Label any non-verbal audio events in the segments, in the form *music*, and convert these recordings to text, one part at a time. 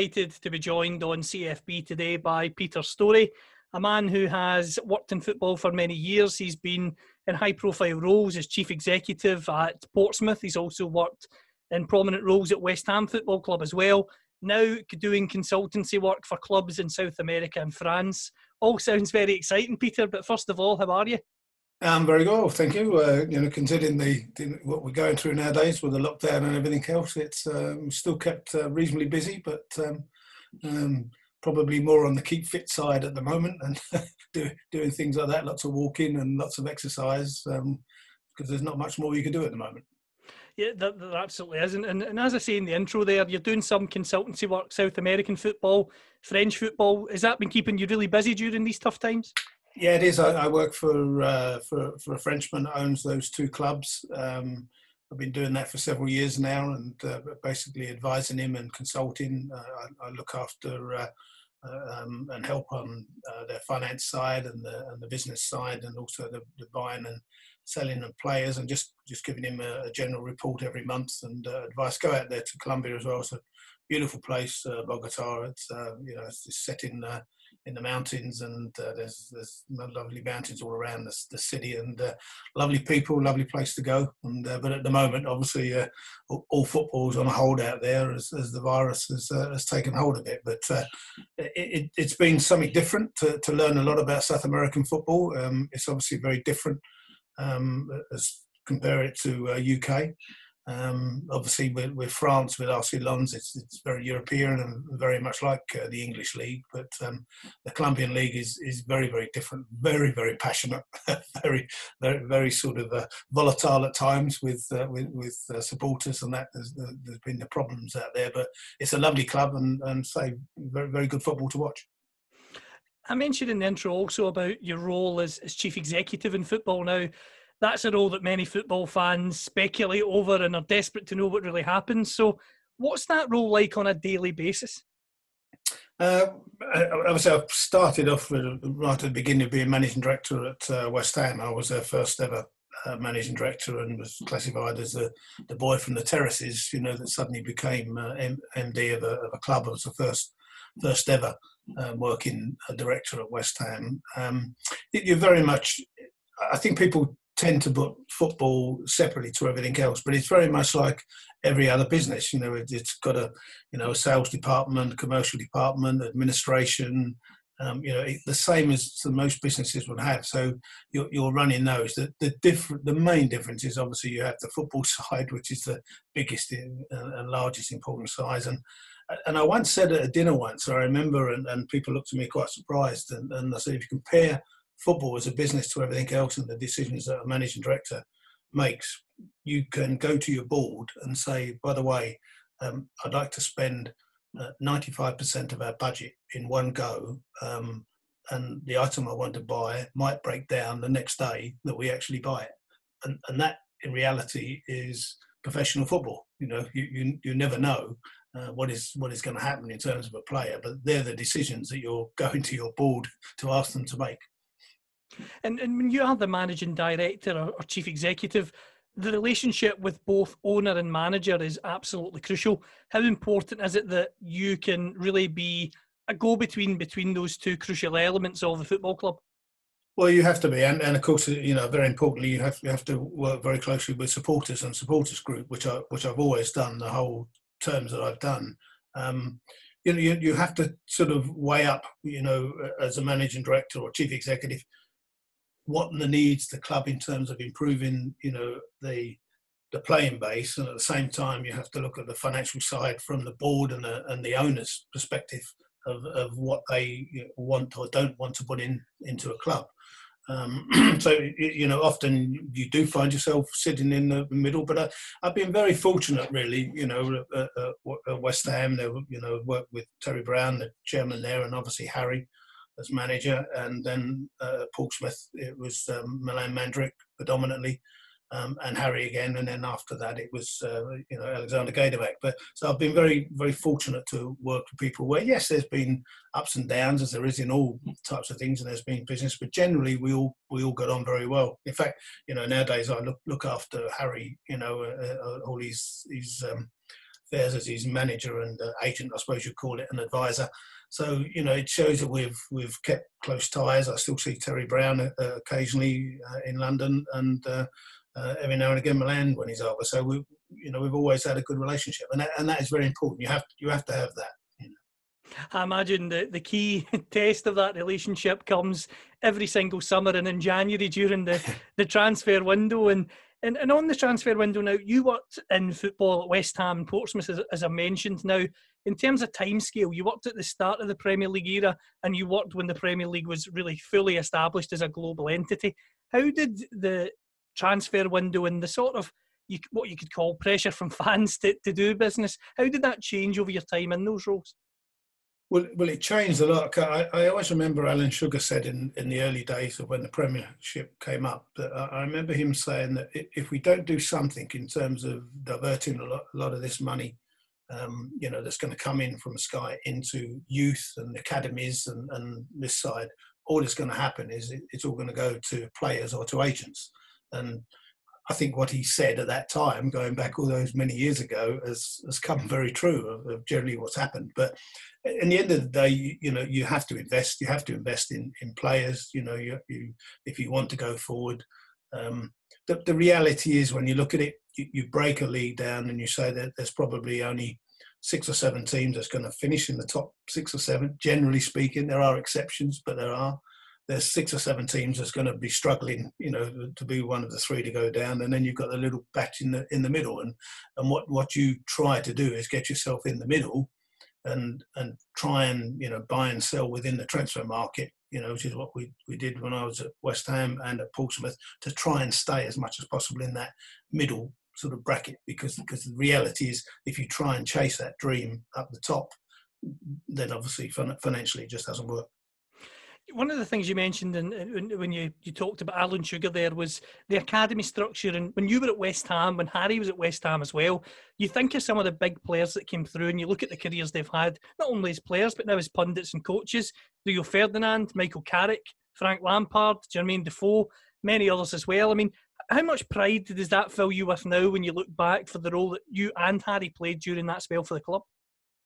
Delighted to be joined on CFB today by Peter Storrie, a man who has worked in football for many years. He's been in high profile roles as chief executive at Portsmouth. He's also worked in prominent roles at West Ham Football Club as well. Now doing consultancy work for clubs in South America and France. All sounds very exciting, Peter. But first of all, how are you? Um, very well, thank you. Uh, you know, considering the, the what we're going through nowadays with the lockdown and everything else, it's um, still kept uh, reasonably busy, but um, um, probably more on the keep fit side at the moment and *laughs* do, doing things like that. Lots of walking and lots of exercise because there's not much more you can do at the moment. Yeah, that, that absolutely isn't. And, and as I say in the intro there, you're doing some consultancy work, South American football, French football. Has that been keeping you really busy during these tough times? Yeah, it is. I, I work for, uh, for for a Frenchman owns those two clubs. Um, I've been doing that for several years now, and uh, basically advising him and consulting. Uh, I, I, look after uh, um, and help on uh, their finance side and the and the business side, and also the, the buying and selling of players, and just just giving him a, a general report every month and uh, advice. Go out there to Colombia as well. It's a beautiful place, Bogota. It's you know it's set in in the mountains, and uh, there's there's lovely mountains all around the, the city, and uh, lovely people, lovely place to go. And uh, but at the moment, obviously, all, all football's on a hold out there as, as the virus has, has taken hold of it. But it, has been something different to, to learn a lot about South American football. Um, it's obviously very different um, as compare it to UK. Um, obviously, with, with, France, with RC Lens, it's, it's very European and very much like uh, the English league. But um, the Colombian league is, is very, very different, very, very passionate, *laughs* very, very, very sort of uh, volatile at times with uh, with, with uh, supporters, and that there's, there's been the problems out there. But it's a lovely club and, and say very, very good football to watch. I mentioned in the intro also about your role as, as chief executive in football now that's a role that many football fans speculate over and are desperate to know what really happens. So, what's that role like on a daily basis? Uh, obviously, I started off with, right at the beginning of being managing director at uh, West Ham. I was their first ever uh, managing director and was classified as the, the boy from the terraces, you know, that suddenly became uh, MD of a, of a, club. I was the first first ever uh, working uh, director at West Ham. Um, you're very much, I think people tend to put football separately to everything else, but it's very much like every other business. You know, it, has got a you know a sales department, commercial department, administration. Um, you know, it, the same as the most businesses would have. So you're, you're running those. The, the different, the main difference is obviously you have the football *laughs* side, which is the biggest in, uh, and largest important size. And and I once said at a dinner once, I remember, and, and people looked at me quite surprised, and, and I said, if you compare football is a business to everything else and the decisions that a managing director makes, you can go to your board and say, by the way, um, I'd like to spend uh, 95% of our budget in one go. Um, and the item I want to buy might break down the next day that we actually buy it. And, and that in reality is professional football. You know, you, you, you never know uh, what is what is going to happen in terms of a player, but they're the decisions that you're *laughs* going to your board to ask them to make. And, and when you are the managing director or, or chief executive, the relationship with both owner and manager is absolutely crucial. How important is it that you can really be a go between between those two crucial elements of the football club? Well, you have to be, and, and of course, you know, very importantly, you have you have to work very closely with supporters and supporters group, which I which I've always done the whole terms that I've done. Um, you know, you, you have to sort of weigh up, you know, as a managing director or chief executive, what the needs the club in terms of improving, you know, the the playing base, and at the same time you have to look at the financial side from the board and the and the owners' perspective of, of what they want or don't want to put in into a club. Um, *clears throat* so you know, often you do find yourself sitting in the middle. But I, have been very fortunate, really. You know, at, at West Ham, they you know worked with Terry Brown, the chairman there, and obviously Harry as manager, and then uh, Portsmouth. It was um, Milan Mandaric predominantly um, and Harry again, and then after that it was uh, you know Alexander Gaydamak. But so I've been very very fortunate to work with people where yes, there's been ups and downs as there is in all types of things, and there's been business, but generally we all we all got on very well. In fact, you know nowadays I look look after Harry, you know uh, uh, all his his um, affairs as his manager and uh, agent, I suppose you'd call it, an advisor. So you know, it shows that we've we've kept close ties. I still see Terry Brown uh, occasionally uh, in London, and uh, uh, every now and again Milan when he's over. So we, you know, we've always had a good relationship, and that, and that is very important. You have to, you have to have that. I imagine the, the key *laughs* test of that relationship comes every single summer and in January during the, *laughs* the transfer window. And, and and on the transfer window now, you worked in football at West Ham and Portsmouth, as, as I mentioned. Now, in terms of timescale, you worked at the start of the Premier League era and you worked when the Premier League was really fully established as a global entity. How did the transfer window and the sort of you, what you could call pressure from *laughs* fans to, to do business. How did that change over your time in those roles? Well, well, it changed a lot. I, I always remember Alan Sugar said in, in the early days of when the Premiership came up that I remember him saying that if we don't do something in terms of diverting a lot, a lot of this money, um, you know, that's going to come in from Sky into youth and academies and, and this side, all that's going to happen is it, it's all going to go to players or to agents. And I think what he said at that time, going back all those many years ago, has, has come very true of, of generally what's happened. But in the end of the day, you, you, know, you have to invest. You have to invest in, in players. You know, you, you if you want to go forward. Um, the, the reality is, when you look at it, you, you break a league down and you say that there's probably only six or seven teams that's going to finish in the top six or seven. Generally speaking, there are exceptions, but there are there's six or seven teams that's going to be struggling, you know, to be one of the three to go down, and then you've got the little batch in the in the middle. And and what what you try to do is get yourself in the middle, and and try and you know buy and sell within the transfer market, you know, which is what we we did when I was at West Ham and at Portsmouth to try and stay as much as possible in that middle sort of bracket because because the reality is if you try and chase that dream up the top, then obviously financially it just doesn't work one of the things you mentioned in, when you, you talked about Alan Sugar there was the academy structure. And when you were at West Ham, when Harry was at West Ham as well, you think of some of the big players that came through and you look at the careers they've had, not only as players, but now as pundits and coaches. Rio Ferdinand, Michael Carrick, Frank Lampard, Jermaine Defoe, many others as well. I mean, how much pride does that fill you with now when you look back for the role that you and Harry played during that spell for the club?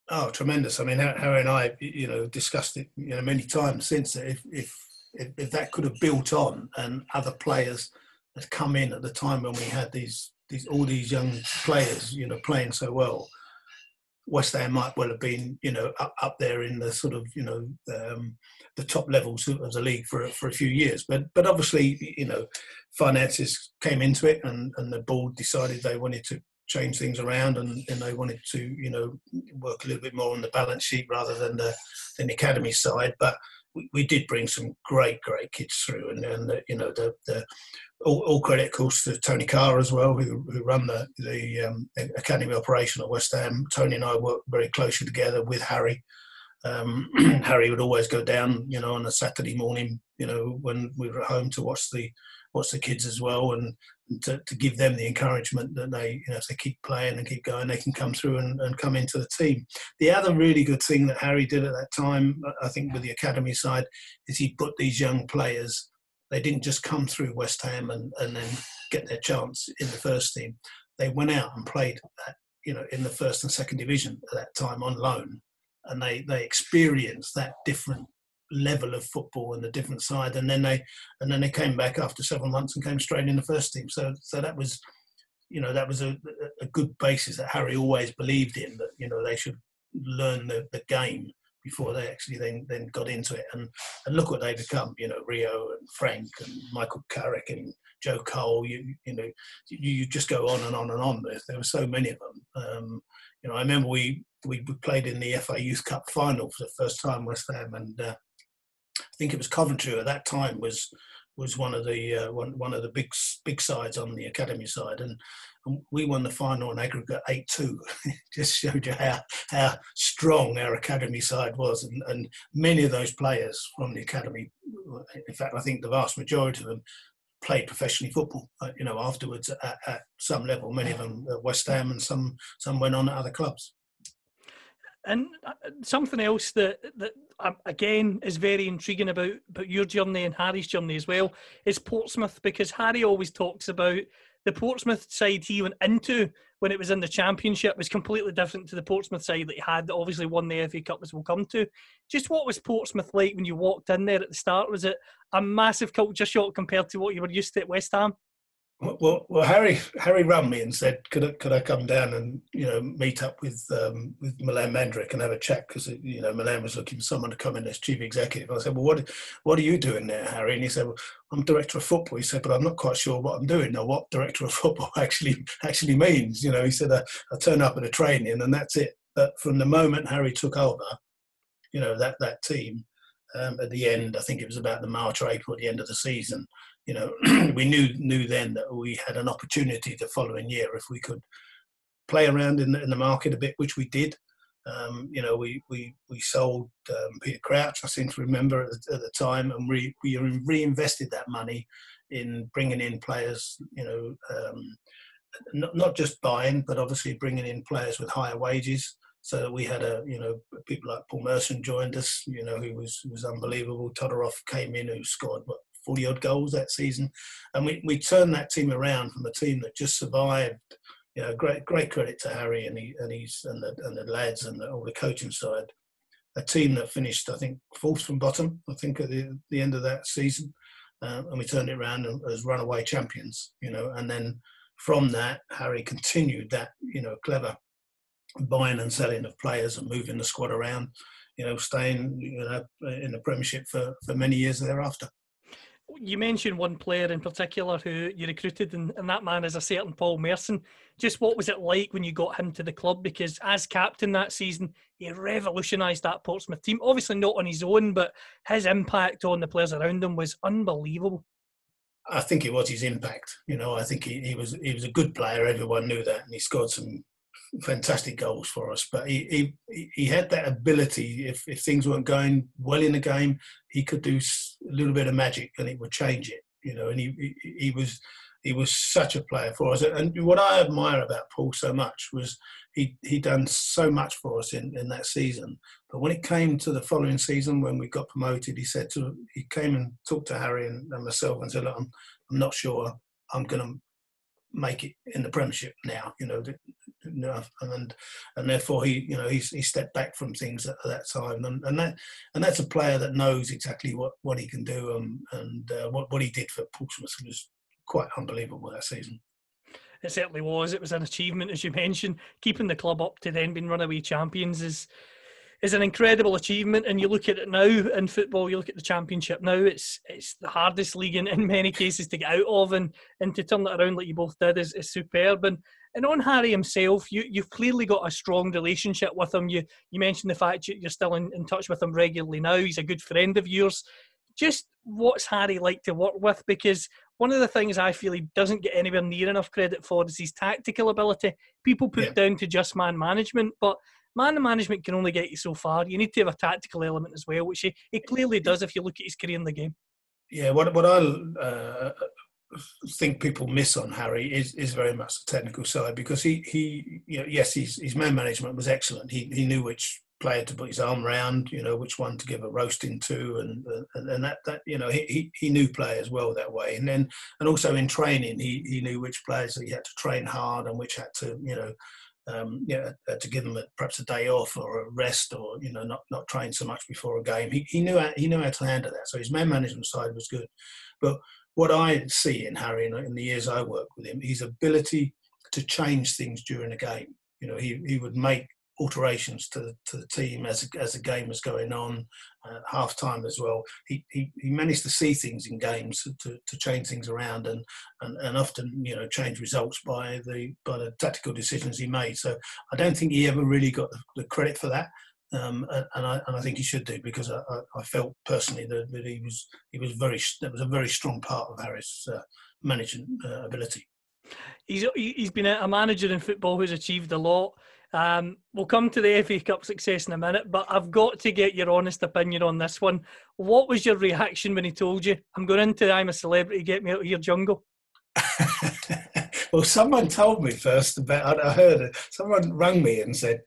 Oh, tremendous! I mean, Harry and I, you know, discussed it, you know, many times since. If if if, that could have built on, and other players had come in at the time when we had these these all these young players, you know, playing so well, West Ham might well have been, you know, up, up there in the sort of, you know, um, the top levels of the league for for a few years. But but obviously, you know, finances came into it, and and the board decided they wanted to change things around and, and they wanted to you know work a little bit more on the balance sheet rather than the than the academy side but we, did bring some great great kids through and, and the, you know the, the all, all, credit of course to Tony Carr as well who, who run the the um, academy operation at West Ham. Tony and I worked very closely together with Harry. Um, *clears throat* Harry would always go down you know on a Saturday morning you know when we were at home to watch the watch the kids as well. And to, to give them the encouragement that they, you know, if they keep playing and keep going, they can come through and, and come into the team. The other really good thing that Harry did at that time, I think, with the academy side, is he put these young players. They didn't just come through West Ham and, and then get their chance in the first team. They went out and played, you know, in the first and second division at that time on loan, and they they experienced that different level of football and the different side and then they and then they came back after several months and came straight in the first team. So so that was you know that was a, a good basis that harry always believed in that you know they should learn the, the game before they actually then then got into it. And and look what they become you know rio and frank and michael carrick and joe cole. You you know you, you just go on and on and on. There, there were so many of them. Um, you know i remember we we played in the fa youth cup final for the first time west ham and uh, I think it was Coventry at that time was was one of the uh, one, one of the big big sides on the academy side, and, and we won the final on aggregate eight two. *laughs* Just showed you how how strong our academy side was, and, and many of those players from the academy, in fact, I think the vast majority of them played professionally football. Uh, you know, afterwards at, at, some level, many of them at West Ham, and some some went on at other clubs. And uh, something else that that um, again is very intriguing about about your journey and Harry's journey as well is Portsmouth because Harry always talks about the Portsmouth side he went into when it was in the Championship was completely different to the Portsmouth side that he had that obviously won the FA Cup as we'll come to. Just what was Portsmouth like when you walked in there at the start? Was it a massive culture shock compared to what you were used to at West Ham? Well, well, Harry Harry rang me and said, "Could I, could I come down and you know meet up with um, with Milan Mandaric and have a chat?" Because you know Milan was looking for someone to come in as chief executive. I said, "Well, what what are you doing there, Harry?" And he said, "Well, I'm director of football." He said, "But I'm not quite sure what I'm doing or what director of football *laughs* actually actually means." You know, he said, "I, I turn up at a training and that's it." But from the moment Harry took over, you know that that team um, at the end, I think it was about the March or April, at the end of the season you know, *clears throat* we knew knew then that we had an opportunity the following year if we could play around in the, in the market a bit, which we did. Um, you know, we we we sold um, Peter Crouch, I seem to remember at the, at the time, and we we reinvested that money in bringing in players. You know, um, not not just buying, but obviously bringing in players with higher wages. So that we had a, you know, people like Paul Merson joined us, you know, who was was unbelievable. Todorov came in, who scored what 40 odd goals that season. And we, we turned that team around from a team that just survived. You know, great great credit to Harry and he and he's and the and the lads and the, all the coaching side. A team that finished, I think, fourth from bottom. I think at the, the end of that season, uh, and we turned it around as runaway champions. You know, and then from that, Harry continued that you know clever buying and selling of players and moving the squad around. You know, staying you know in the Premiership for for many years thereafter you mentioned one player in particular who you recruited, and, and, that man is a certain Paul Merson. Just what was it like when you got him to the club? Because as captain that season, he revolutionised that Portsmouth team. Obviously not on his own, but his impact on the players around him was unbelievable. I think it was his impact. You know, I think he, he was he was a good player. Everyone knew that, and he scored some fantastic goals for us. But he he, he had that ability. If if things weren't going well in the game, he could do a little bit of magic, and it would change it. You know, and he he, was he was such a player for us. And what I admire about Paul so much was he he done so much for us in, in that season. But when it came to the following season, when we got promoted, he said to he came and talked to Harry and, and myself and said, Look, I'm I'm not sure I'm going to make it in the Premiership now. You know, and and therefore he you know he, he stepped back from things at, that time, and, and that and that's a player that knows exactly what, what he can do, and and uh, what what he did for Portsmouth was quite unbelievable that season. It certainly was. It was an achievement, as you mentioned. Keeping the club up to then being runaway champions is is an incredible achievement. And you look at it now in football, you look at the championship now, it's it's the hardest league in, in many cases to get out of and, and to turn it around like you both did is, is superb. And and on Harry himself, you, you've clearly got a strong relationship with him. You you mentioned the fact you're still in, in touch with him regularly now. He's a good friend of yours. Just what's Harry like to work with? Because one of the things I feel he doesn't get anywhere near enough credit for is his tactical ability. People put yeah. down to just man management, but man management can only get you so far. You need to have a tactical element as well, which he, he clearly does if you look at his career in the game. Yeah, what what I uh, think people miss on Harry is is very much the technical side because he he you know, yes his his man management was excellent. He he knew which player to put his arm around, you know which one to give a roasting to, and and, and that that you know he, he he knew players well that way. And then and also in training, he he knew which players he had to train hard and which had to you know. Um, yeah, to give them a, perhaps a day off or a rest, or you know, not not train so much before a game. He, he knew how, he knew how to handle that. So his man management side was good, but what I see in Harry in, in the years I work with him, his ability to change things during a game. You know, he, he would make alterations to, to the team as, as the game was going on, uh, half time as well. He, he, he managed to see things in games to, to change things around and, and, and often, you know, change results by the, by the tactical decisions he made. So I don't think he ever really got the, the credit for that. um, and, and, I, and I think he should do because I, I felt personally that, that, he was he was very that was a very strong part of Harry's uh, management uh, ability. He's he's been a manager in football who's achieved a lot. Um, we'll come to the FA Cup success in a minute, but I've got to get your honest opinion on this one. What was your reaction when he told you, "I'm going into I'm a celebrity, get me out of your jungle"? *laughs* well, someone told me first about. I heard it. Someone rang me and said,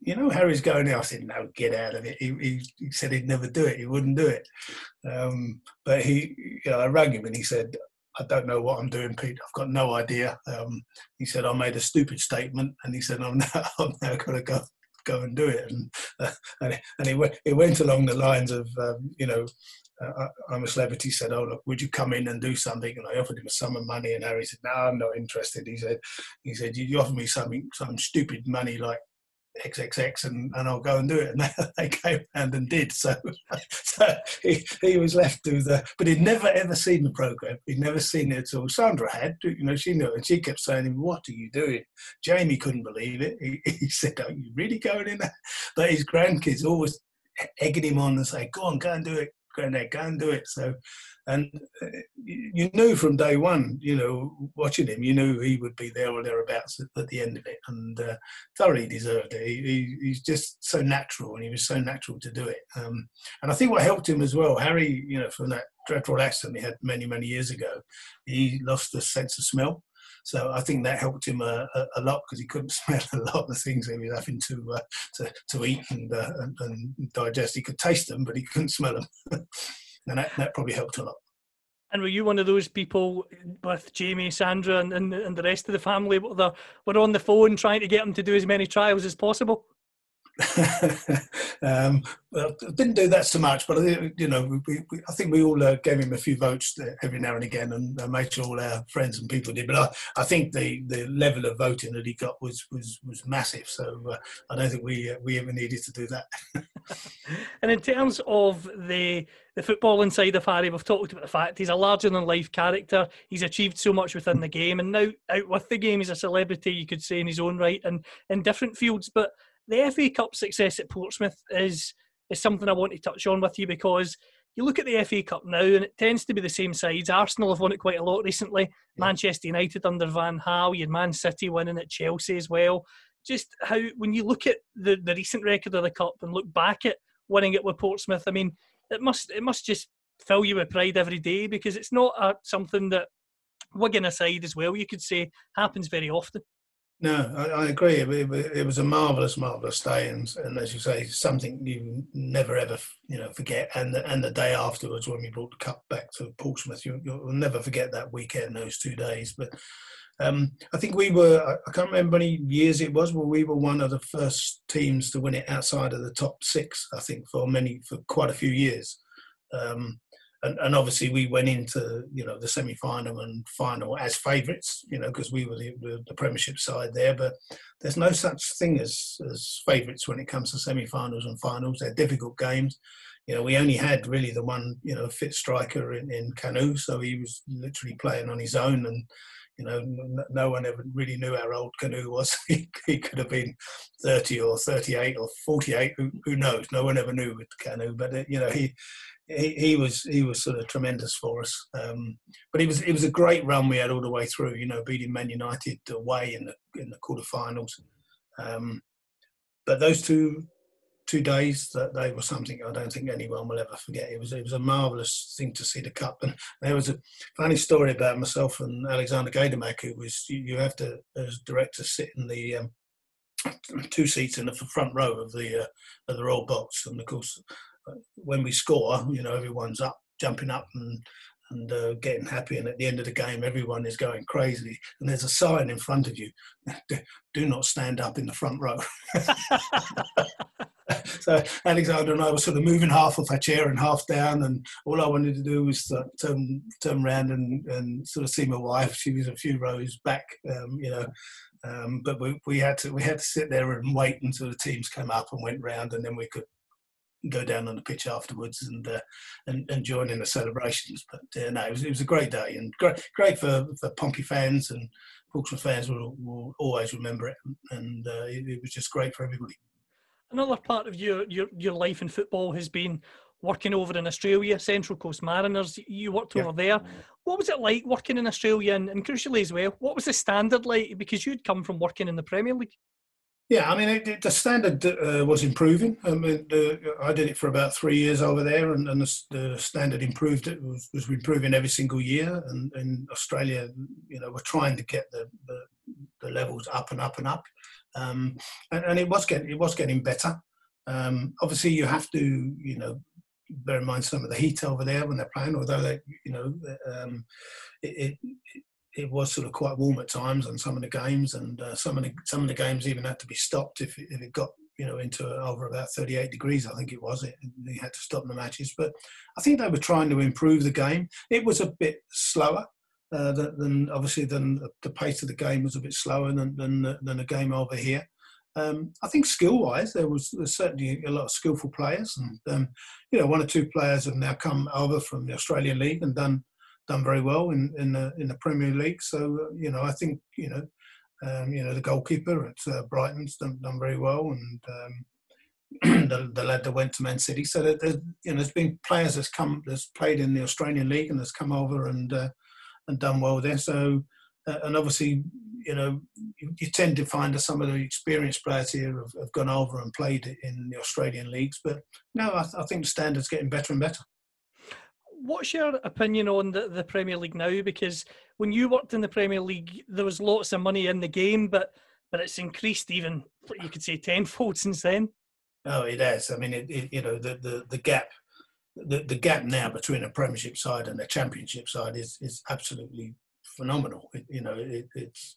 "You know, Harry's going out." I said, "No, get out of it." He, he, he said he'd never do it. He wouldn't do it. Um, but he, you know, I rang him and he said, I don't know what I'm doing, Pete. I've got no idea. Um, he said I made a stupid statement, and he said I'm *laughs* now I'm now going to go go and do it. And uh, and, and it, went, it went along the lines of um, you know uh, I'm a celebrity. Said, "Oh look, would you come in and do something?" And I offered him a sum of money, and Harry said, "No, I'm not interested." He said, "He said you offer me something, some stupid money like XXX and, and I'll go and do it. And *laughs* they, came around and did. So, *laughs* so he, he was left to the, but he'd never ever seen the program. He'd never seen it at all. Sandra had, you know, she knew it. And she kept saying, What are you doing? Jamie couldn't believe it. He, *laughs* he said, Are you really going in there? But his grandkids always egging him on and say, Go on, go and do it. Granddad, go and do it. So and uh, you knew from day one, you know, watching him, you knew he would be there or thereabouts at, the end of it, and uh, thoroughly deserved it. He, he, he's just so natural, and he was so natural to do it. Um, and I think what helped him as well, Harry, you know, from that dreadful accident he had many, many years ago, he lost the sense of smell. So I think that helped him a, a, a lot because he couldn't *laughs* smell a lot of the things he was having to uh, to, to eat and, uh, and, and digest. He could taste them, but he couldn't smell them. *laughs* and that, that probably helped a lot. And were you one of those people with Jamie, Sandra, and, and, and the rest of the family that were on the phone trying to get them to do as many trials as possible? *laughs* um, well, didn't do that so much, but you know, we, we, I think we all uh, gave him a few votes every now and again, and uh, made sure all our friends and people did. But I, I, think the, the level of voting that he got was was, was massive. So uh, I don't think we uh, we ever needed to do that. *laughs* and in terms of the the football inside of Harry, we've talked about the fact he's a larger than life character. He's achieved so much within the game, and now out with the game, he's a celebrity, you could say, in his own right, and in different fields. But the FA Cup success at Portsmouth is is something I want to touch on with you because you look at the FA Cup now and it tends to be the same sides. Arsenal have won it quite a lot recently. Yeah. Manchester United under Van Gaal, you had Man City winning at Chelsea as well. Just how when you look at the, the recent record of the cup and look back at winning it with Portsmouth, I mean, it must it must just fill you with pride every day because it's not a, something that Wigan aside as well, you could say happens very often. No, I, I agree. It, it, was a marvelous, marvelous day, and, and as you say, something you never ever, you know, forget. And the, and the day afterwards, when we brought the cup back to Portsmouth, you, will never forget that weekend, those two days. But um, I think we were, I can't remember any years it was, but we were one of the first teams to win it outside of the top six. I think for many, for quite a few years. Um, and, and obviously we went into you know the semi-final and final as favourites, you know, because we were the, the, the, Premiership side there. But there's no such thing as as favourites when it comes to semi-finals and finals. They're difficult games. You know, we only had really the one you know fit striker in, in so he was literally playing on his own and you know, no one ever really knew how old Kanu was. *laughs* he, he, could have been 30 or 38 or 48. Who, who knows? No one ever knew with Kanu. But uh, you know, he he, he was he was sort of tremendous for us. Um, but it was it was a great run we had all the way through. You know, beating Man United away in the in the quarterfinals. Um, but those two two days that they were something I don't think anyone will ever forget. It was it was a marvelous thing to see the cup, and there was a funny story about myself and Alexander Gaydamak, who was you, you have to as director sit in the um, two seats in the front row of the uh, of the royal box, and of course when we score, you know, everyone's up, jumping up and and uh, getting happy. And at the end of the game, everyone is going crazy. And there's a sign in front of you: "Do not stand up in the front row." *laughs* so Alexander and I were sort of moving half off our chair and half down, and all I wanted to do was uh, turn turn around and, and sort of see my wife. She was a few rows back, um, you know. Um, but we, we had to we had to sit there and wait until the teams came up and went round, and then we could go down on the pitch afterwards and uh, and, and join in the celebrations. But uh, no, it was, it was a great day and great great for, for Pompey fans and Portsmouth fans will, will always remember it. And uh, it, it, was just great for everybody. Another part of your, your, your life in football has been working over in Australia, Central Coast Mariners. You worked Yeah. over there. What was it like working in Australia and, and crucially as well, what was the standard like? Because you'd come from working in the Premier League. Yeah, I mean, it, it- the standard uh, was improving. I mean, the, I did it for about three years over there, and, and the, the standard improved. It was, was improving every single year. And in Australia, you know, we're trying to get the, the, the levels up and up and up, um, and, and it was getting it was getting better. Um, obviously, you have to, you know, bear in mind some of the heat over there when they're playing. Although they, you know, um, it, it it was sort of quite warm at times on some of the games, and uh, some of the some of the games even had to be stopped if it, if it got you know into over about 38 degrees. I think it was. It they had to stop the matches, but I think they were trying to improve the game. It was a bit slower. Uh, than, than obviously than the, pace of the game was a bit slower than than, than the game over here. Um, I think skill-wise, there was, certainly a lot of skillful players, and um, you know, one or two players have now come over from the Australian League and done done very well in in the in the Premier League. So uh, you know, I think you know, um, you know, the goalkeeper at uh, Brighton's done, done very well, and um, *clears throat* the, the lad that went to Man City. So you know, there's been players that's come that's played in the Australian League and has come over and uh, and done well there. So uh, and obviously, you know, you, you tend to find that some of the experienced players here have, have gone over and played in the Australian leagues. But no, I, I think the standard's getting better and better. What's your opinion on the, the Premier League now? Because when you worked in the Premier League, there was lots of money in the game, but but it's increased even you could say tenfold since then. Oh, it has. I mean, it, it, you know, the, the, the gap, the, the gap now between a Premiership side and a Championship side is is absolutely phenomenal. It, you know, it, it's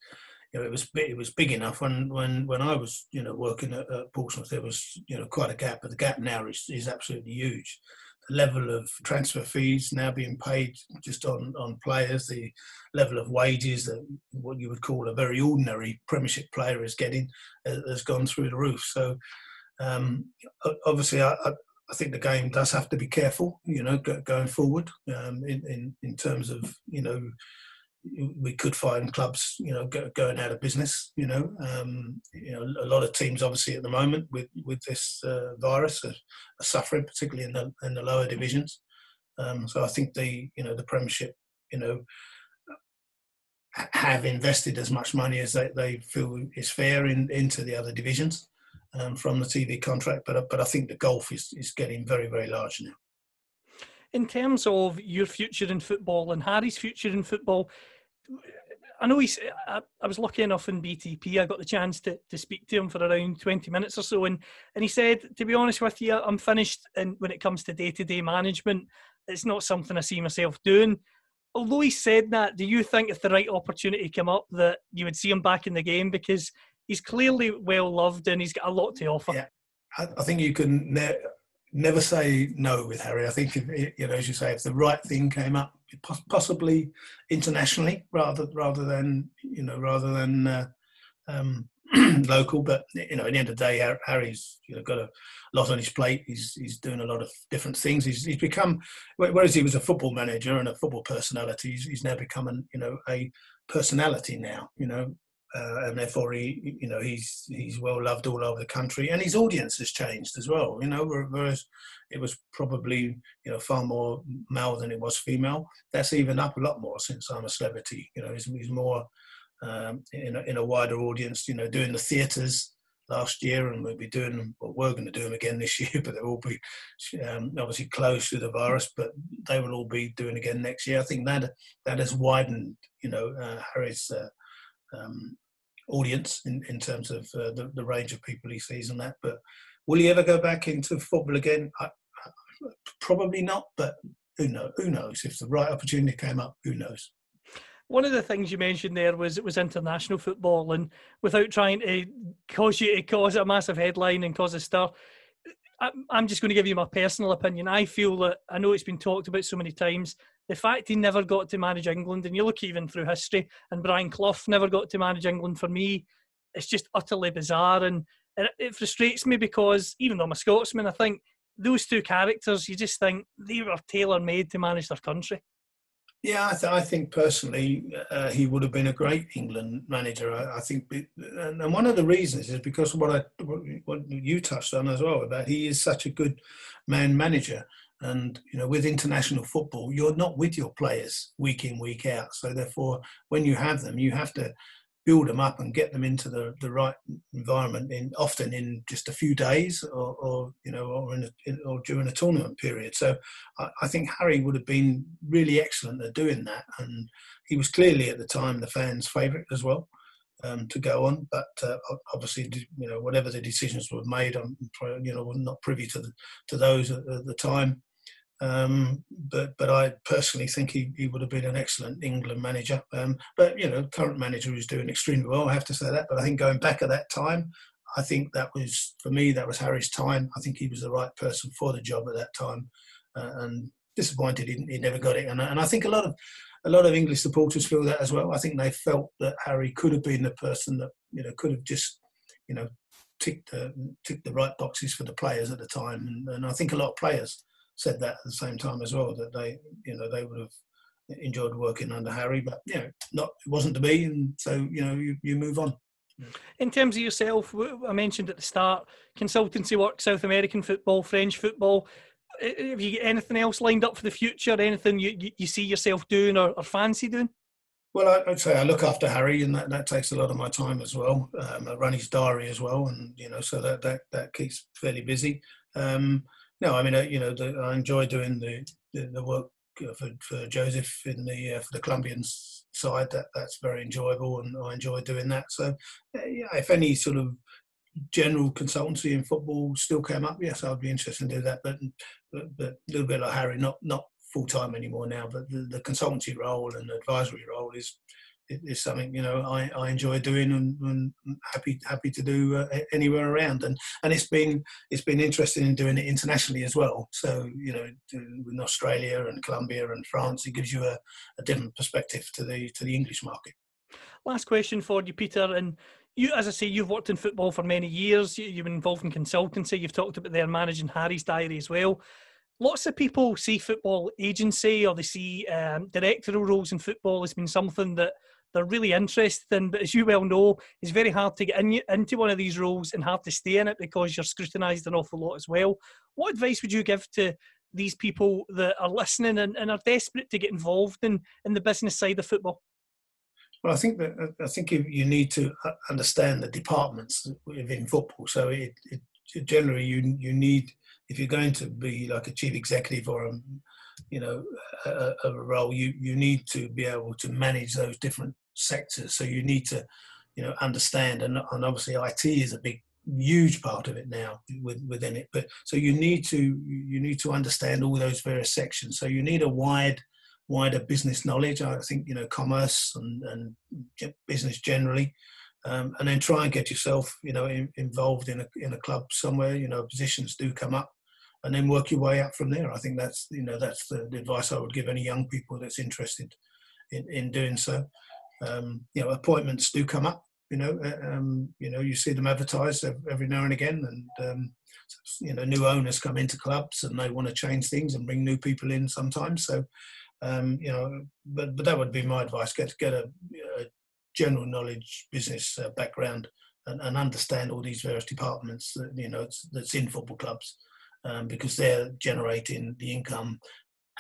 you know, it was it was big enough when when when I was you know working at, at Portsmouth. There was you know quite a gap, but the gap now is is absolutely huge. Level of transfer fees now being paid just on on players, the level of wages that what you would call a very ordinary Premiership player is getting uh, has gone through the roof. So um, obviously, I, I, I think the game does have to be careful, you know, going forward um, in, in in terms of you know we could find clubs, you know, go, going out of business. You know, um, you know, a lot of teams obviously at the moment with with this uh, virus are, are suffering, particularly in the in the lower divisions. Um, so I think the you know the Premiership, you know, have invested as much money as they, they feel is fair in, into the other divisions um, from the TV contract. But but I think the golf is, is getting very very large now. In terms of your future in football and Harry's future in football, I know he's. I, I was lucky enough in BTP. I got the chance to, to speak to him for around twenty minutes or so, and and he said, to be honest with you, I'm finished. And when it comes to day to day management, it's not something I see myself doing. Although he said that, do you think if the right opportunity came up that you would see him back in the game because he's clearly well loved and he's got a lot to offer? Yeah. I, I think you can never say no with Harry. I think if, you know, as you say, if the right thing came up, possibly internationally rather rather than you know rather than uh, um, *clears throat* local. But you know, at the end of the day, Har- Harry's you know got a lot on his plate. He's he's doing a lot of different things. He's he's become whereas he was a football manager and a football personality, he's, he's now become an you know a personality now. You know. Uh, and therefore, he, you know, he's he's well loved all over the country, and his audience has changed as well. You know, whereas it was probably you know far more male than it was female. That's even up a lot more since I'm a celebrity. You know, he's, he's more um, in, a, in a wider audience. You know, doing the theatres last year, and we'll be doing them. Well, we're going to do them again this *laughs* year, but they'll all be um, obviously closed through the virus. But they will all be doing again next year. I think that that has widened. You know, uh, Harry's. Uh, um, audience in, in terms of uh, the, the range of people he sees and that. But will he ever go back into football again? I, probably not, but who knows? Who knows? If the right opportunity came up, who knows? One of the things you mentioned there was it was international football, and without trying to cause you to cause a massive headline and cause a stir, I'm just going to give you my personal opinion. I feel that I know it's been talked about so many times. The fact he never got to manage England, and you look even through history, and Brian Clough never got to manage England for me, it's just utterly bizarre, and it, it frustrates me because even though I'm a Scotsman, I think those two characters, you just think they were tailor made to manage their country. Yeah, I, th- I think personally uh, he would have been a great England manager. I, I think, be- and, and one of the reasons is because what I what, what you touched on as well about he is such a good man manager, and you know with international football you're not with your players week in week out. So therefore, when you have them, you have to build them up and get them into the, the right environment in often in just a few days or, or you know or, in, a, in or during a tournament period. So I, I, think Harry would have been really excellent at doing that. And he was clearly at the time the fans favorite as well um, to go on. But uh, obviously you know whatever the decisions were made I'm you know not privy to the, to those at, at the time um, but but I personally think he, he would have been an excellent England manager. Um, but you know, current manager is doing extremely well. I have to say that. But I think going back at that time, I think that was for me that was Harry's time. I think he was the right person for the job at that time, uh, and disappointed he, he, never got it. And, and I think a lot of a lot of English supporters feel that as well. I think they felt that Harry could have been the person that you know could have just you know ticked the ticked the right boxes for the players at the time. And, and I think a lot of players said that at the same time as well that they you know they would have enjoyed working under Harry, but you know not it wasn't to be, and so you know you, you move on. In terms of yourself, I mentioned at the start consultancy work, South American football, French football. Have you got anything else lined up for the future? Anything you, you, you see yourself doing or, or fancy doing? Well, I'd say I look after Harry, and that, that takes a lot of my time as well. Um, I run his diary as well, and you know, so that that, that keeps fairly busy. Um, no, I mean, uh, you know, the, I enjoy doing the, the, the work uh, for, for Joseph in the uh, for the Colombian side. That that's very enjoyable, and I enjoy doing that. So, uh, yeah, if any sort of general consultancy in football still came up, yes, I'd be interested in do that. But, but, but a little bit like Harry, not not full time anymore now. But the, the consultancy role and advisory role is is something you know I, I enjoy doing and, and happy happy to do uh, anywhere around. And and it's been it's been interesting in doing it internationally as well. So you know in Australia and Colombia and France it gives you a, a different perspective to the to the English market. Last question for you Peter. And you as I say you've worked in football for many years. You've been involved in consultancy. You've talked about their managing Harry's diary as well. Lots of people see football agency or they see um, directorial roles in football as being something that they're really interested in. But as you well know, it's very hard to get in, into one of these roles and hard to stay in it because you're scrutinised an awful lot as well. What advice would you give to these people that are listening and, and are desperate to get involved in, in the business side of football? Well, I think that I think you need to uh, understand the departments within football. So it, it generally you you need if you're going to be like a chief executive or a you know a, a, role you you need to be able to manage those different sectors. So you need to you know understand and, and obviously IT is a big huge part of it now with, within it but so you need to you need to understand all those various sections. So you need a wide wider business knowledge I think you know commerce and, and business generally um, and then try and get yourself you know in, involved in a, in a club somewhere you know positions do come up and then work your way up from there. I think that's you know that's the, the advice I would give any young people that's interested in, in doing so. Um, you know, appointments do come up. You know, uh, um, you know, you see them advertised every now and again, and um, you know, new owners come into clubs and they want to change things and bring new people in sometimes. So, um, you know, but but that would be my advice: get get a, a general knowledge business uh, background and, and, understand all these various departments that you know that's in football clubs um, because they're generating the income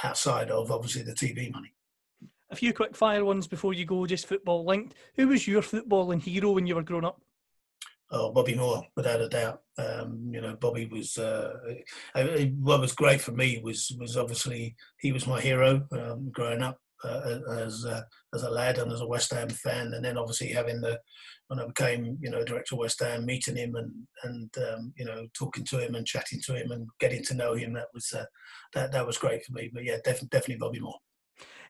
outside of obviously the TV money. A few quick fire ones before you go, just football linked. Who was your footballing hero when you were growing up? Oh, Bobby Moore, without a doubt. Um, you know, Bobby was. Uh, what was great for me was was obviously he was my hero um, growing up uh, as uh, as a lad and as a West Ham fan, and then obviously having the when I became, you know, director of West Ham, meeting him and and um, you know talking to him and chatting to him and getting to know him, that was uh, that that was great for me. But yeah, definitely definitely Bobby Moore.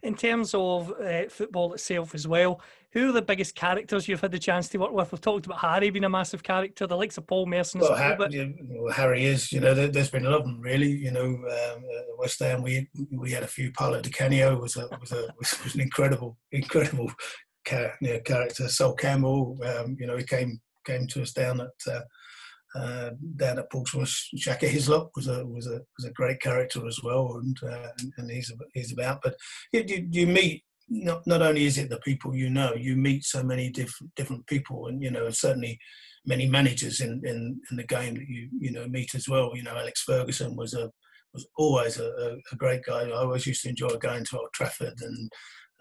In terms of uh, football itself as well, who are the biggest characters you've had the chance to work with? We've talked about Harry being a massive character, the likes of Paul Merson. Well, Harry, you know, Harry is, you know, there, has been a lot of them really. You know, um, West Ham, we we had a few. Paolo Di Canio was a was a was an incredible incredible you know, character. Sol Campbell, um, you know, he came came to us down at uh, uh, down at Portsmouth. Shaka Hislop was a was a was a great character as well, and uh, and he's he's about. But you, you, you meet not not only is it the people you know, you meet so many different different people, and you know certainly many managers in, in, in the game that you you know meet as well. You know, Alex Ferguson was a was always a, a great guy. I always used to enjoy going to Old Trafford and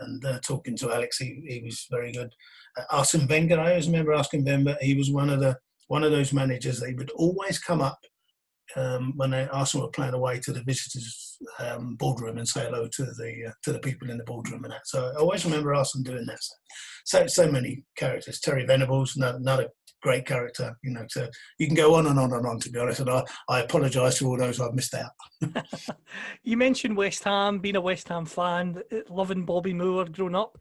and uh, talking to Alex. He, he was very good. Uh, Arsene Wenger, I always remember asking Wenger. He was one of the one of those managers. They would always come up um, when they, Arsenal were playing away to the visitors' um, boardroom and say hello to the uh, to the people in the boardroom and that. So I always remember Arsenal doing that. So so many characters. Terry Venables, another, great character. You know, so you can go on and on and on. To be honest, and I, I apologise to all those I've missed out. *laughs* you mentioned West Ham, being a West Ham fan, loving Bobby Moore, growing up.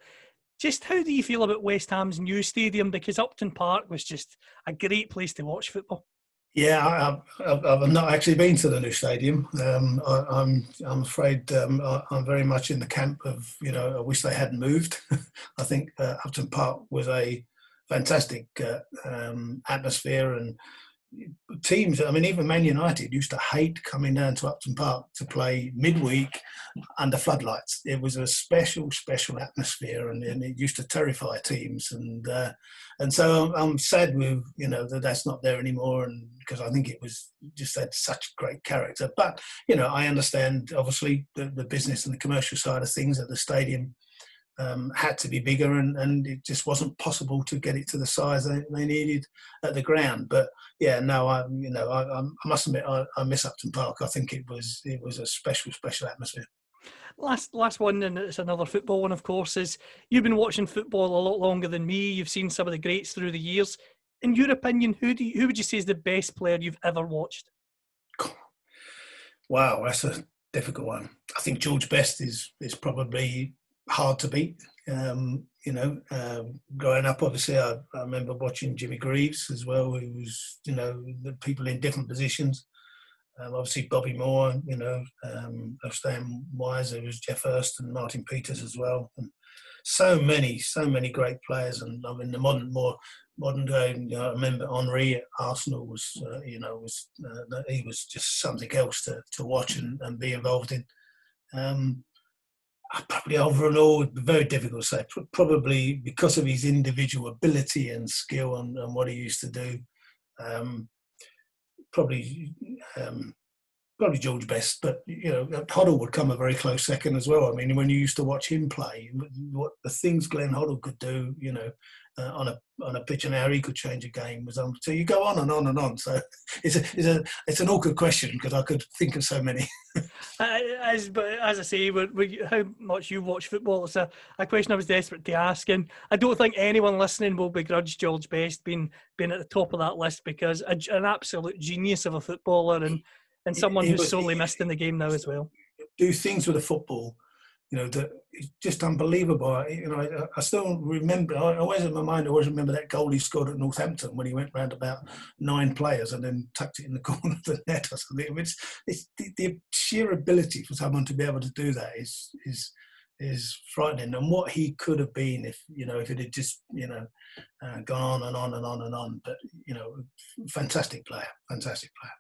Just how do you feel about West Ham's new stadium? Because Upton Park was just a great place to watch football. Yeah, I, have not actually been to the new stadium. Um, I, am I'm, I'm afraid um, I, am very much in the camp of you know I wish they hadn't moved. *laughs* I think uh, Upton Park was a fantastic uh, um, atmosphere and teams. I mean, even Man United used to hate coming down to Upton Park to play midweek under floodlights. It was a special, special atmosphere, and, and it used to terrify teams. And uh, and so I'm, sad with you know that that's not there anymore, and because I think it was just had such great character. But you know, I understand obviously the, the business and the commercial side of things at the stadium um, had to be bigger, and, and it just wasn't possible to get it to the size they, they needed at the ground. But yeah, no, I you know I, I must admit I, I miss Upton Park. I think it was it was a special special atmosphere. Last last one, and it's another football one, of course. Is you've been watching football a lot longer than me. You've seen some of the greats through the years. In your opinion, who do you, who would you say is the best player you've ever watched? Wow, that's a difficult one. I think George Best is is probably hard to beat. Um, you know, uh, growing up, obviously, I, I, remember watching Jimmy Greaves as well, who was, you know, the people in different positions. Um, obviously, Bobby Moore, you know, um, Stan Weiser, was Geoff Hurst and Martin Peters as well. And so many, so many great players. And I mean, the modern, more modern day, you know, I remember Henry at Arsenal was, uh, you know, was uh, he was just something else to, to watch and, and be involved in. Um, probably overall very difficult to say. Probably because of his individual ability and skill and, and what he used to do. Um, probably um, probably George Best, but you know Hoddle would come a very close second as well. I mean, when you used to watch him play, what the things Glenn Hoddle could do, you know, uh, on a on a pitch and how he could change a game was um, so you go on and on and on. So *laughs* it's a it's a it's an awkward question because I could think of so many. *laughs* as but as I say, we're, we're, how much you watch football is a, a question I was desperate to ask, and I don't think anyone listening will begrudge George Best being being at the top of that list because a, an absolute genius of a footballer and and someone who's was, sorely missed in the game now as well. Do things with a football you know, that it's just unbelievable. You know, I, I, still remember, I always in my mind, I always remember that goal he scored at Northampton when he went round about nine players and then tucked it in the *laughs* corner of the net or something. It's, it's the, the, sheer ability for someone to be able to do that is, is, is frightening. And what he could have been if, you know, if it had just, you know, uh, gone on and on and on and on. But, you know, fantastic player, fantastic player.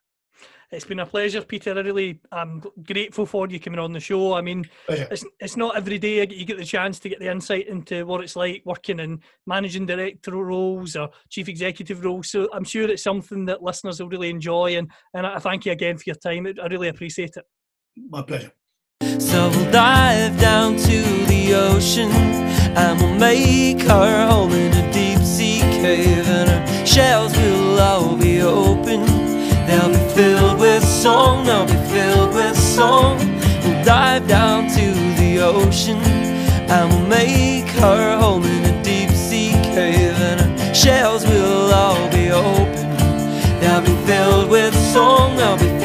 It's been a pleasure, Peter. I really am grateful for you coming on the show. I mean, oh, it's it's not every day you get the chance to get the insight into what it's like working in managing director roles or chief executive roles. So I'm sure it's something that listeners will really enjoy. And, and I thank you again for your time. I really appreciate it. My pleasure. So we'll dive down to the ocean and we'll make our home in a deep sea cave, and our shells will all be open. They'll be filled with song, they'll be filled with song. We'll dive down to the ocean and we'll make her home in a deep sea cave, and our shells will all be open. They'll be filled with song, they'll be